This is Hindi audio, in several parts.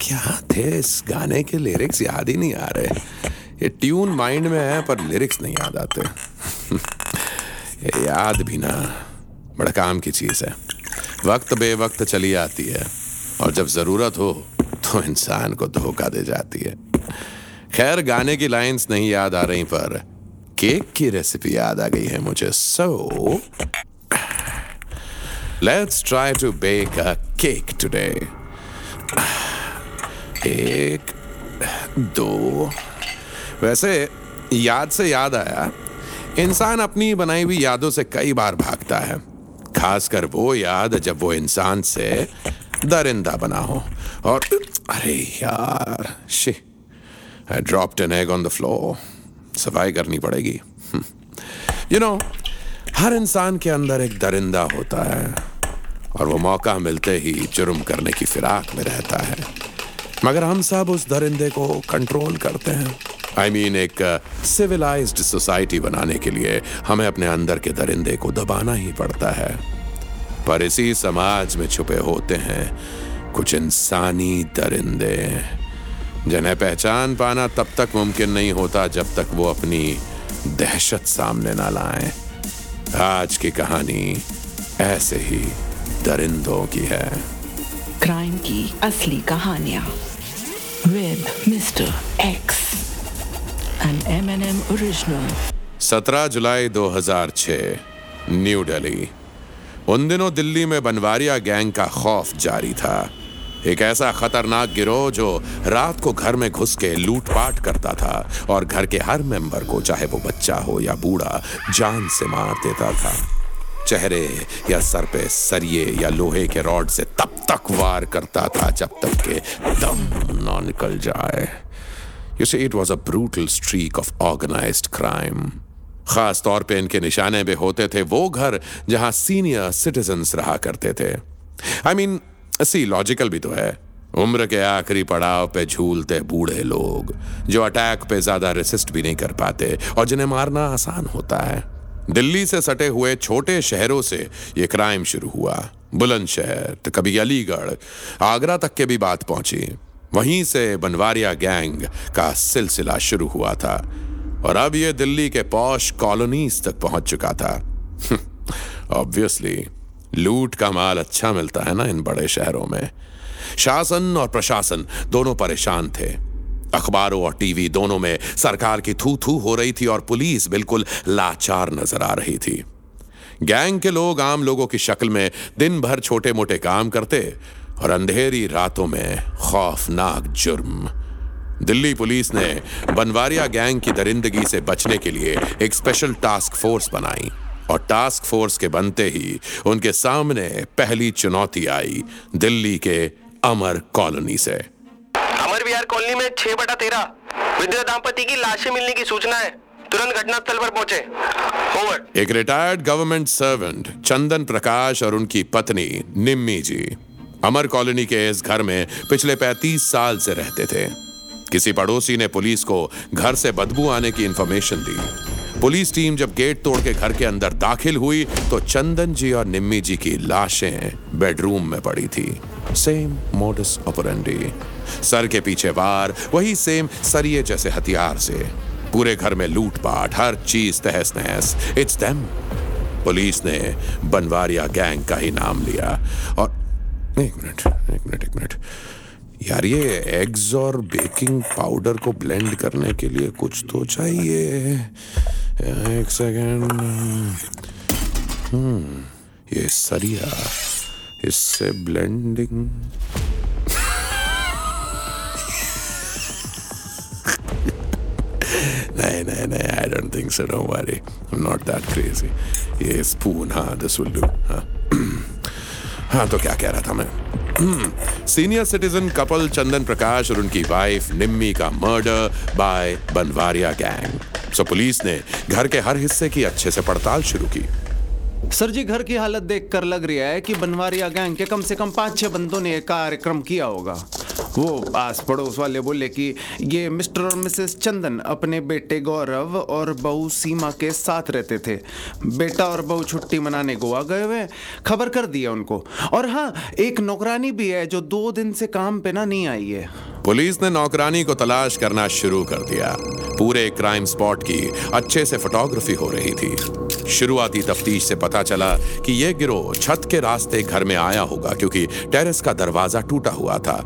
क्या थे इस गाने के लिरिक्स याद ही नहीं आ रहे। ये ट्यून माइंड में है, पर लिरिक्स नहीं याद आते। ये याद भी ना, बड़ा काम की चीज़ है। वक्त बे वक्त चली आती है, और जब ज़रूरत हो तो इंसान को धोखा दे जाती है। खैर, गाने की लाइंस नहीं याद आ रही पर। केक की रेसिपी याद आ गई है मुझे। So let's try to bake a cake today एक, दो। वैसे, याद से याद आया, इंसान अपनी बनाई हुई यादों से कई बार भागता है। खासकर वो याद जब वो इंसान से दरिंदा बना हो। और, अरे यार, she I dropped an egg on the floor सफ़ाई करनी पड़ेगी। यू नो हर इंसान के अंदर एक दरिंदा होता है और वो मौका मिलते ही जुर्म करने की फिराक में रहता है। मगर हम सब उस दरिंदे को कंट्रोल करते हैं। आई I मीन mean, एक सिविलाइज्ड सोसाइटी बनाने के लिए हमें अपने अंदर के दरिंदे को दबाना ही पड़ता है। पर इसी समाज में छुपे होते हैं कुछ इंसानी दरिंदे। जिन्हें पहचान पाना तब तक मुमकिन नहीं होता जब तक वो अपनी दहशत सामने ना लाएँ। आज की कहानी ऐसे ही दरिंदों की है। क्राइम की असली कहानियाँ। With mister X N M N M original 17 July 2006 new Delhi. उन दिनों दिल्ली में बनवारिया गैंग का खौफ जारी था। एक ऐसा खतरनाक गिरोह जो रात को घर में घुस के लूटपाट करता था और घर के हर मेंबर को चाहे वो बच्चा हो या बूढ़ा, जान से मार देता था। चेहरे या सर पे सरिये या लोहे के रॉड से तब तक वार करता था जब तक के दम ना निकल जाए। You see it was a brutal streak of organised crime खास तौर पे इनके निशाने पे होते थे वो घर जहाँ सीनियर सिटीजन्स रहा करते थे। I I mean see logical भी तो है। उम्र के आखिरी पड़ाव पे झूलते बूढ़े लोग, जो अटैक पे ज़्यादा रेसिस्ट भी नहीं कर पाते और जिन्हें मारना आसान होता है। दिल्ली से सटे हुए छोटे शहरों से ये क्राइम शुरू हुआ। बुलंदशहर तो कभी अलीगढ़, आगरा तक के भी बात पहुँची। वहीं से बनवारिया गैंग का सिलसिला शुरू हुआ था और अब ये दिल्ली के पौश कॉलोनीज तक पहुँच चुका था। ऑब्वियसली लूट का माल अच्छा मिलता है ना इन बड़े शहरों में। शासन और प्रशासन दोनों परेशान थे। अखबारों और टीवी दोनों में सरकार की थू थू हो रही थी और पुलिस बिल्कुल लाचार नज़र आ रही थी। गैंग के लोग आम लोगों की शक्ल में दिन भर छोटे मोटे काम करते और अंधेरी रातों में खौफनाक जुर्म। दिल्ली पुलिस ने बनवारिया गैंग की दरिंदगी से बचने के लिए एक स्पेशल टास्क फोर्स बनाई। और टास्क फोर्स के बनते ही उनके सामने पहली चुनौती आई दिल्ली के अमर कॉलोनी से। अमर विहार कॉलोनी में छह बटा तेरह विद्या दाम्पति की लाशें मिलने की सूचना है। तुरंत घटनास्थल पर पहुँचे। ओवर एक retired government servant Chandan Prakash और उनकी पत्नी निम्मी जी अमर कॉलोनी के इस घर में पिछले 35 साल से रहते थे। किसी पड़ोसी ने पुलिस को घर से बदबू आने की इंफॉर्मेशन दी। पुलिस टीम जब गेट तोड़ के घर के अंदर दाखिल हुई तो चंदन जी और निम्मी जी की लाशें बेडरूम में पड़ी थी। सेम मोडस ऑपरेंडी सर के पीछे वार, वही सेम सरिये जैसे हथियार से। पूरे घर में लूटपाट, हर चीज़ तहस नहस इट्स देम पुलिस ने बनवारिया गैंग का ही नाम लिया। और एक मिनट एक मिनट एक मिनट। यार, ये एग्स और बेकिंग पाउडर को ब्लेंड करने के लिए कुछ तो चाहिए। एक सेकेंड हम्म ये सरिया, इससे ब्लेंडिंग नहीं नहीं नहीं I don't think so don't worry I am not that crazy ये स्पून हाँ दिस विल डू हाँ. हाँ तो क्या कह रहा था मैं? Senior citizen couple Chandan Prakash और उनकी वाइफ निम्मी का murder by Banwaria gang so police ने घर के हर हिस्से की अच्छे से पड़ताल शुरू की। सर जी, घर की हालत देखकर लग रहा है कि बनवारिया गैंग के कम से कम पाँच छह बंदों ने कार्यक्रम किया होगा। वो आस पड़ोस वाले बोले कि ये मिस्टर और मिसेस चंदन अपने बेटे गौरव और बहू सीमा के साथ रहते थे। बेटा और बहू छुट्टी मनाने गोवा गए हुए खबर कर दिया उनको। और हाँ एक नौकरानी भी है जो दो दिन से काम पे ना नहीं आई है। पुलिस ने नौकरानी को तलाश करना शुरू कर दिया। पूरे क्राइम स्पॉट की अच्छे से फोटोग्राफी हो रही थी। शुरुआती तफ्तीश से पता चला कि यह गिरोह छत के रास्ते घर में आया होगा क्योंकि टेरेस का दरवाज़ा टूटा हुआ था।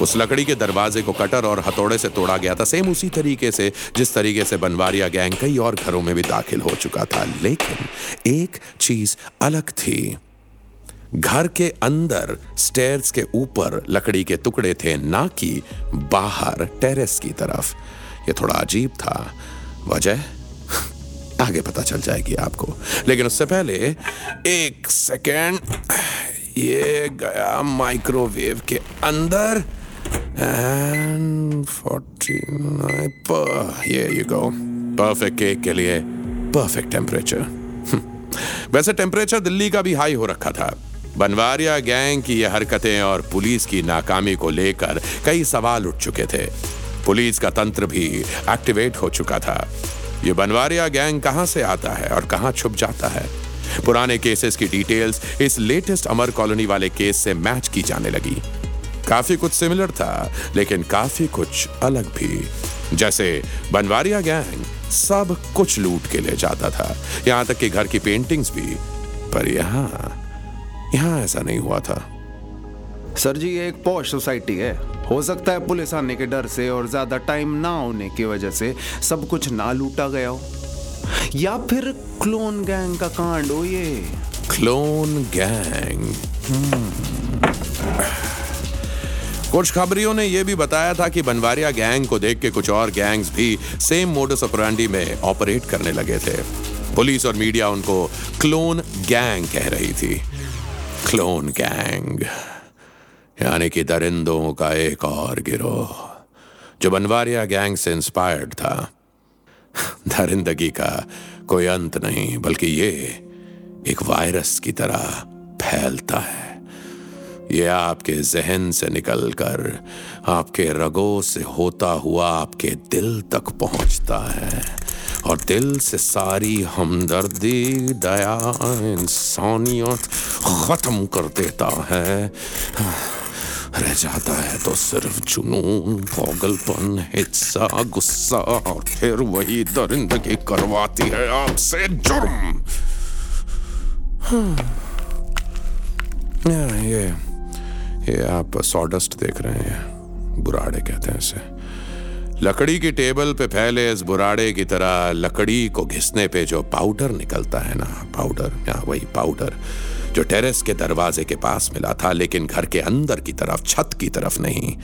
उस लकड़ी के दरवाजे को कटर और हथौड़े से तोड़ा गया था। सेम उसी तरीके से, जिस तरीके से बनवारिया गैंग कई और घरों में भी दाखिल हो चुका था। लेकिन एक चीज़ अलग थी। घर के अंदर स्टेयर्स के ऊपर लकड़ी के टुकड़े थे, ना कि बाहर टेरेस की तरफ़। ये थोड़ा अजीब था। वजह? आगे पता चल जाएगी आपको। लेकिन उससे पहले, एक सेकेंड ये गया माइक्रोवेव के अंदर। एंड फोर्टी ये यू गो परफेक्ट केक के लिए परफेक्ट टेम्परेचर वैसे टेम्परेचर दिल्ली का भी हाई हो रखा था. बनवारिया गैंग की ये हरकतें और पुलिस की नाकामी को लेकर कई सवाल उठ चुके थे. पुलिस का तंत्र भी एक्टिवेट हो चुका था. ये बनवारिया गैंग कहाँ से आता है और कहाँ छुप जाता है? पुराने केसेस की डिटेल्स इस लेटेस्ट अमर कॉलोनी वाले केस से मैच की जाने लगी. काफ़ी कुछ सिमिलर था लेकिन काफ़ी कुछ अलग भी। जैसे बनवारिया गैंग सब कुछ लूट के ले जाता था। यहाँ तक कि घर की पेंटिंग्स भी। पर यहाँ यहाँ ऐसा नहीं हुआ था। सर जी ये एक पॉश सोसाइटी है। हो सकता है पुलिस आने के डर से और ज़्यादा टाइम ना होने की वजह से सब कुछ ना लूटा गया हो। या फिर क्लोन गैंग का कांड हो ये। क्लोन गैंग कुछ खबरियों ने यह भी बताया था कि बनवारिया गैंग को देख के कुछ और गैंग्स भी सेम मोडस ऑपरेंडी में ऑपरेट करने लगे थे। पुलिस और मीडिया उनको क्लोन गैंग कह रही थी। क्लोन गैंग यानी कि दरिंदों का एक और गिरोह, जो बनवारिया गैंग से इंस्पायर्ड था। दरिंदगी का कोई अंत नहीं, बल्कि ये एक वायरस की तरह फैलता है। ये आपके जहन से निकलकर आपके रगों से होता हुआ आपके दिल तक पहुँचता है। और दिल से सारी हमदर्दी दया इंसानियत खत्म कर देता है। रह जाता है तो सिर्फ़ जुनून पागलपन हिस्सा गुस्सा और फिर वही दरिंदगी करवाती है आपसे जुर्म। हाँ, ये ये आप सॉडस्ट देख रहे हैं, बुराड़े कहते हैं इसे। लकड़ी की टेबल पे फैले इस बुराड़े की तरह लकड़ी को घिसने पे जो पाउडर निकलता है ना पाउडर या वही पाउडर जो टेरेस के दरवाजे के पास मिला था, लेकिन घर के अंदर की तरफ़, छत की तरफ़ नहीं।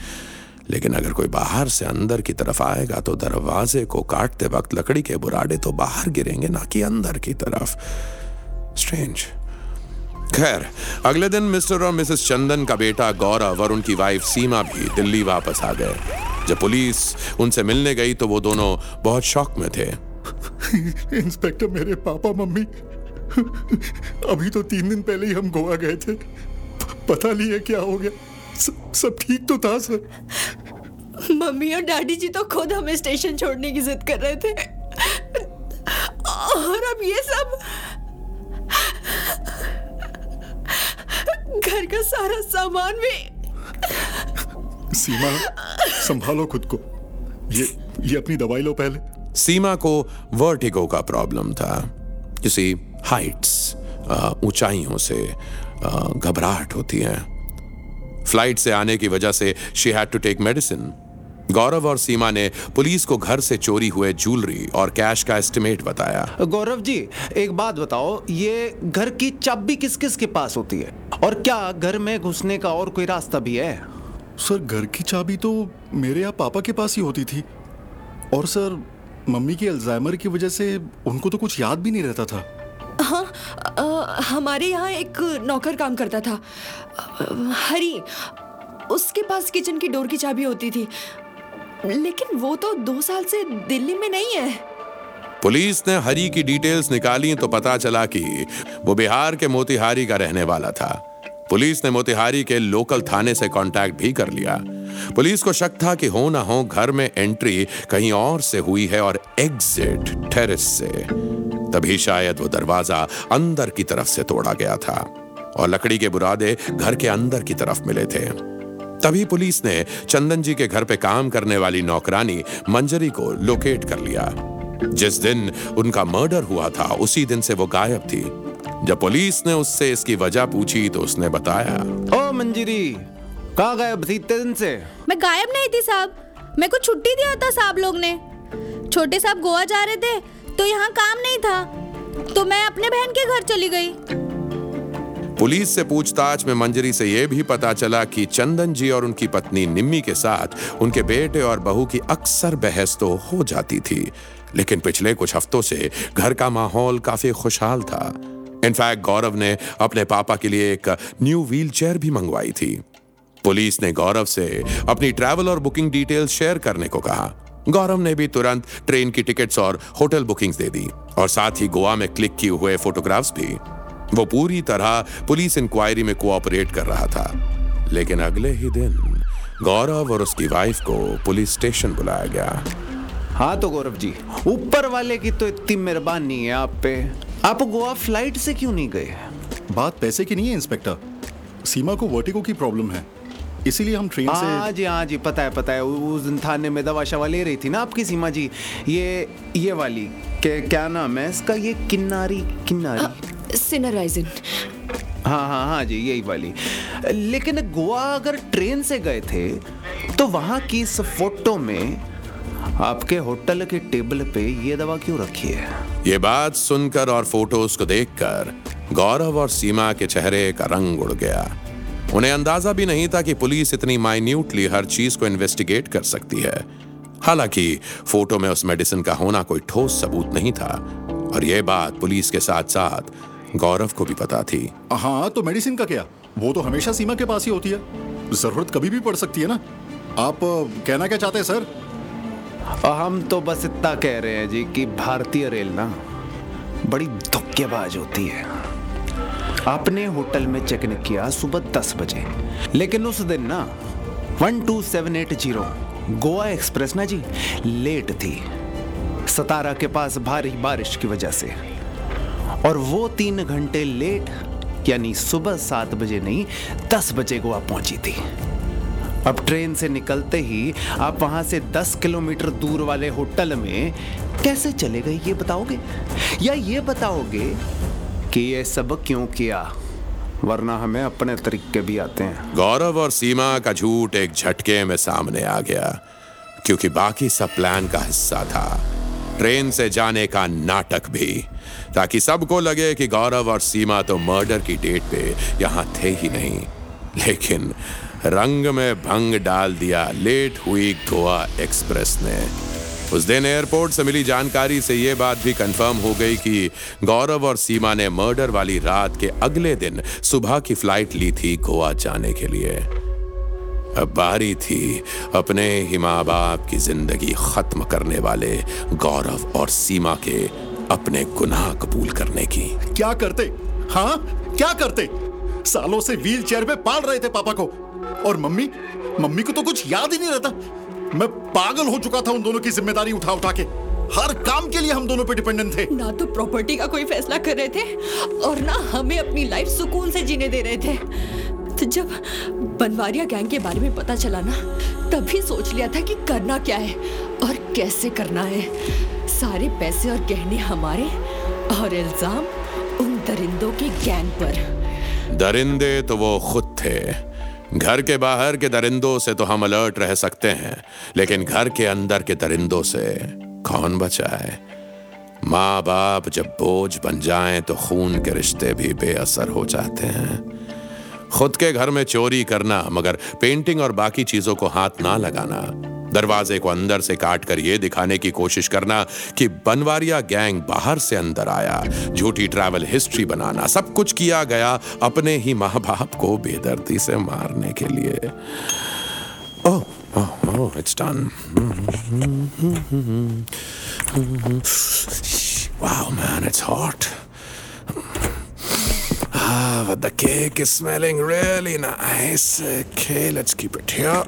लेकिन अगर कोई बाहर से अंदर की तरफ़ आएगा तो दरवाजे को काटते वक्त लकड़ी के बुराड़े तो बाहर गिरेंगे, ना कि अंदर की तरफ़। स्ट्रेंज खैर अगले दिन मिस्टर और मिसेस चंदन का बेटा गौरव और उनकी वाइफ सीमा भी दिल्ली वापस आ गए। जब पुलिस उनसे मिलने गई तो वो दोनों बहुत शौक में थे। इंस्पेक्टर मेरे पापा मम्मी। अभी तो तीन दिन पहले ही हम गोवा गए थे। पता नहीं है क्या हो गया। सब, सब ठीक तो था सर। मम्मी और डैडी जी तो खुद हमें स्टेशन छोड़ने की जिद कर रहे थे। और अब ये सब घर का सारा सामान भी। सीमा संभालो खुद को। ये ये अपनी दवाई लो पहले। सीमा को वर्टिगो का प्रॉब्लम था। किसी हाइट्स ऊंचाइयों से घबराहट होती है। फ़्लाइट से आने की वजह से she had to take medicine Gaurav और सीमा ने पुलिस को घर से चोरी हुए ज्वेलरी और कैश का एस्टिमेट बताया। गौरव जी एक बात बताओ ये घर की चाबी किस किस के पास होती है? और क्या घर में घुसने का और कोई रास्ता भी है? सर घर की चाबी तो मेरे या पापा के पास ही होती थी। और सर मम्मी की अल्जाइमर की वजह से उनको तो कुछ याद भी नहीं रहता था। हाँ अ, हमारे यहाँ एक नौकर काम करता था। हरी उसके पास किचन की डोर की चाबी होती थी। लेकिन वो तो दो साल से दिल्ली में नहीं है। पुलिस ने हरी की डिटेल्स निकाली तो पता चला कि वो बिहार के मोतिहारी का रहने वाला था। पुलिस ने मोतिहारी के लोकल थाने से कांटेक्ट भी कर लिया। पुलिस को शक था कि हो ना हो घर में एंट्री कहीं और से हुई है और एग्जिट टेरेस से। तभी शायद वो दरवाज़ा अंदर की तरफ़ से तोड़ा गया था और लकड़ी के बुरादे घर के अंदर की तरफ़ मिले थे। तभी पुलिस ने चंदन जी के घर पे काम करने वाली नौकरानी मंजरी को लोकेट कर लिया। जिस दिन उनका मर्डर हुआ था उसी दिन से वो गायब थी। जब पुलिस ने उससे इसकी वजह पूछी तो उसने बताया ओ मंजीरी कहाँ गायब थी इतने दिन से? मैं गायब नहीं थी साहब। मेरे को छुट्टी दिया था साहब लोग ने। छोटे साहब गोवा जा रहे थे तो यहाँ काम नहीं था। तो मैं अपने बहन के घर चली गई। पुलिस से पूछताछ में मंजरी से यह भी पता चला कि चंदन जी और उनकी पत्नी निम्मी के साथ उनके बेटे और बहू की अक्सर बहस तो हो जाती थी। लेकिन पिछले कुछ हफ्तों से घर का माहौल काफ़ी खुशहाल था। इनफैक्ट गौरव ने अपने पापा के लिए एक न्यू व्हील चेयर भी मंगवाई थी। पुलिस ने गौरव से अपनी ट्रैवल और बुकिंग डिटेल्स शेयर करने को कहा। गौरव ने भी तुरंत ट्रेन की टिकट्स और होटल बुकिंग्स दे दी और साथ ही गोवा में क्लिक किए हुए फोटोग्राफ्स भी। वो पूरी तरह पुलिस इंक्वायरी में कोऑपरेट कर रहा था। लेकिन अगले ही दिन गौरव और उसकी वाइफ को पुलिस स्टेशन बुलाया गया। हाँ तो गौरव जी ऊपर वाले की तो इतनी मेहरबानी है आप पे। आप गोवा फ़्लाइट से क्यों नहीं गए? बात पैसे की नहीं है इंस्पेक्टर सीमा को वर्टिगो की प्रॉब्लम है। इसीलिए हम ट्रेन से हाँ जी हाँ जी पता है पता है। उस दिन थाने में दवा शवा ले रही थी ना आपकी सीमा जी। ये ये वाली के क्या नाम है इसका? ये किन्नारी किन्नारी। सिनराइजिन हाँ हाँ हाँ जी यही वाली। लेकिन गोवा अगर ट्रेन से गए थे तो वहाँ की इस फ़ोटो में आपके होटल के टेबल पे ये दवा क्यों रखी है? ये बात सुनकर और फ़ोटोज़ को देखकर गौरव और सीमा के चेहरे का रंग उड़ गया। उन्हें अंदाज़ा भी नहीं था कि पुलिस इतनी माइन्यूटली हर चीज़ को इन्वेस्टिगेट कर सकती है। हालाँकि फ़ोटो में उस मेडिसिन का होना कोई ठोस सबूत नहीं था। और यह बात पुलिस के साथ साथ गौरव को भी पता थी। हाँ तो मेडिसिन का क्या? वो तो हमेशा सीमा के पास ही होती है। ज़रूरत कभी भी पड़ सकती है ना? आप कहना क्या चाहते हैं सर? हम तो बस इतना कह रहे हैं जी कि भारतीय रेल ना बड़ी धोखेबाज होती है। आपने होटल में चेक इन किया सुबह दस बजे। लेकिन उस दिन ना one two seven eight zero Goa express ना जी लेट थी। सतारा के पास भारी बारिश की वजह से। और वो तीन घंटे लेट, यानी सुबह सात बजे नहीं, दस बजे गोवा पहुँची थी। अब ट्रेन से निकलते ही आप वहाँ से 10 किलोमीटर दूर वाले होटल में कैसे चले गए, ये बताओगे? या ये बताओगे कि ये सब क्यों किया? वरना हमें अपने तरीके भी आते हैं। गौरव और सीमा का झूठ एक झटके में सामने आ गया, क्योंकि बाकी सब प्लान का हिस्सा था। ट्रेन से जाने का नाटक भी। ताकि सबको लगे कि गौरव और सीमा तो मर्डर की डेट पे यहाँ थे ही नहीं। लेकिन रंग में भंग डाल दिया लेट हुई गोवा एक्सप्रेस ने। उस दिन एयरपोर्ट से मिली जानकारी से यह बात भी कंफर्म हो गई कि गौरव और सीमा ने मर्डर वाली रात के अगले दिन सुबह की फ़्लाइट ली थी गोवा जाने के लिए। अब बारी थी अपने ही माँ बाप की ज़िंदगी खत्म करने वाले गौरव और सीमा के अपने गुनाह कबूल करने की। क्या करते? हाँ? क्या करते? सालों से व्हील चेयर पे पाल रहे थे पापा को। और मम्मी? मम्मी को तो कुछ याद ही नहीं रहता। मैं पागल हो चुका था उन दोनों की ज़िम्मेदारी उठा उठा के। हर काम के लिए हम दोनों पे डिपेंडेंट थे। ना तो प्रॉपर्टी का कोई फैसला कर रहे थे और ना हमें अपनी लाइफ सुकून से जीने दे रहे थे। जब बनवारिया गैंग के बारे में पता चला ना, तभी सोच लिया था कि करना क्या है और कैसे करना है। सारे पैसे और गहने हमारे और इल्ज़ाम उन दरिंदों की गैंग पर। दरिंदे तो वो खुद थे। घर के बाहर के दरिंदों से तो हम अलर्ट रह सकते हैं, लेकिन घर के अंदर के दरिंदों से कौन बचा है? माँ बाप जब बोझ बन जाएँ तो खून के रिश्ते भी बेअसर हो जाते हैं। खुद के घर में चोरी करना, मगर पेंटिंग और बाकी चीज़ों को हाथ ना लगाना। दरवाजे को अंदर से काट कर यह दिखाने की कोशिश करना कि बनवारिया गैंग बाहर से अंदर आया, झूठी ट्रैवल हिस्ट्री बनाना। सब कुछ किया गया अपने ही माँ बाप को बेदर्दी से मारने के लिए। ओह hot. Ah, but the cake is smelling really nice. Okay, let's keep it here.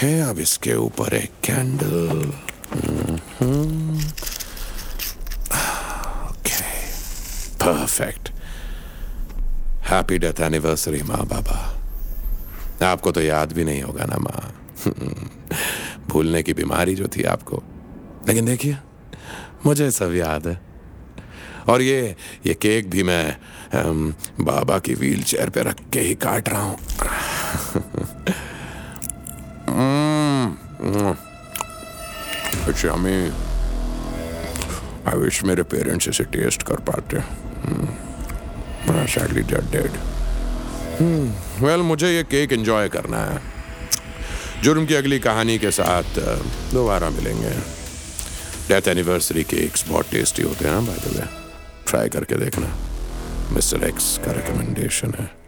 Okay अब ऊपर एक candle okay perfect happy death anniversary माँ बाबा आपको तो याद भी नहीं होगा ना माँ भूलने की बीमारी जो थी आपको। लेकिन देखिए मुझे सब याद है। और ये ये केक भी मैं बाबा की व्हील चेयर पे रख के ही काट रहा हूँ। हमें आई विश मेरे पेरेंट्स इसे टेस्ट कर पाते। सैडली डेड वेल मुझे ये केक एंजॉय करना है। जुर्म की अगली कहानी के साथ दोबारा मिलेंगे। डेथ एनिवर्सरी केक्स बहुत टेस्टी होते हैं बाय द वे ट्राई करके देखना। मिस्टर एक्स का रिकमेंडेशन है।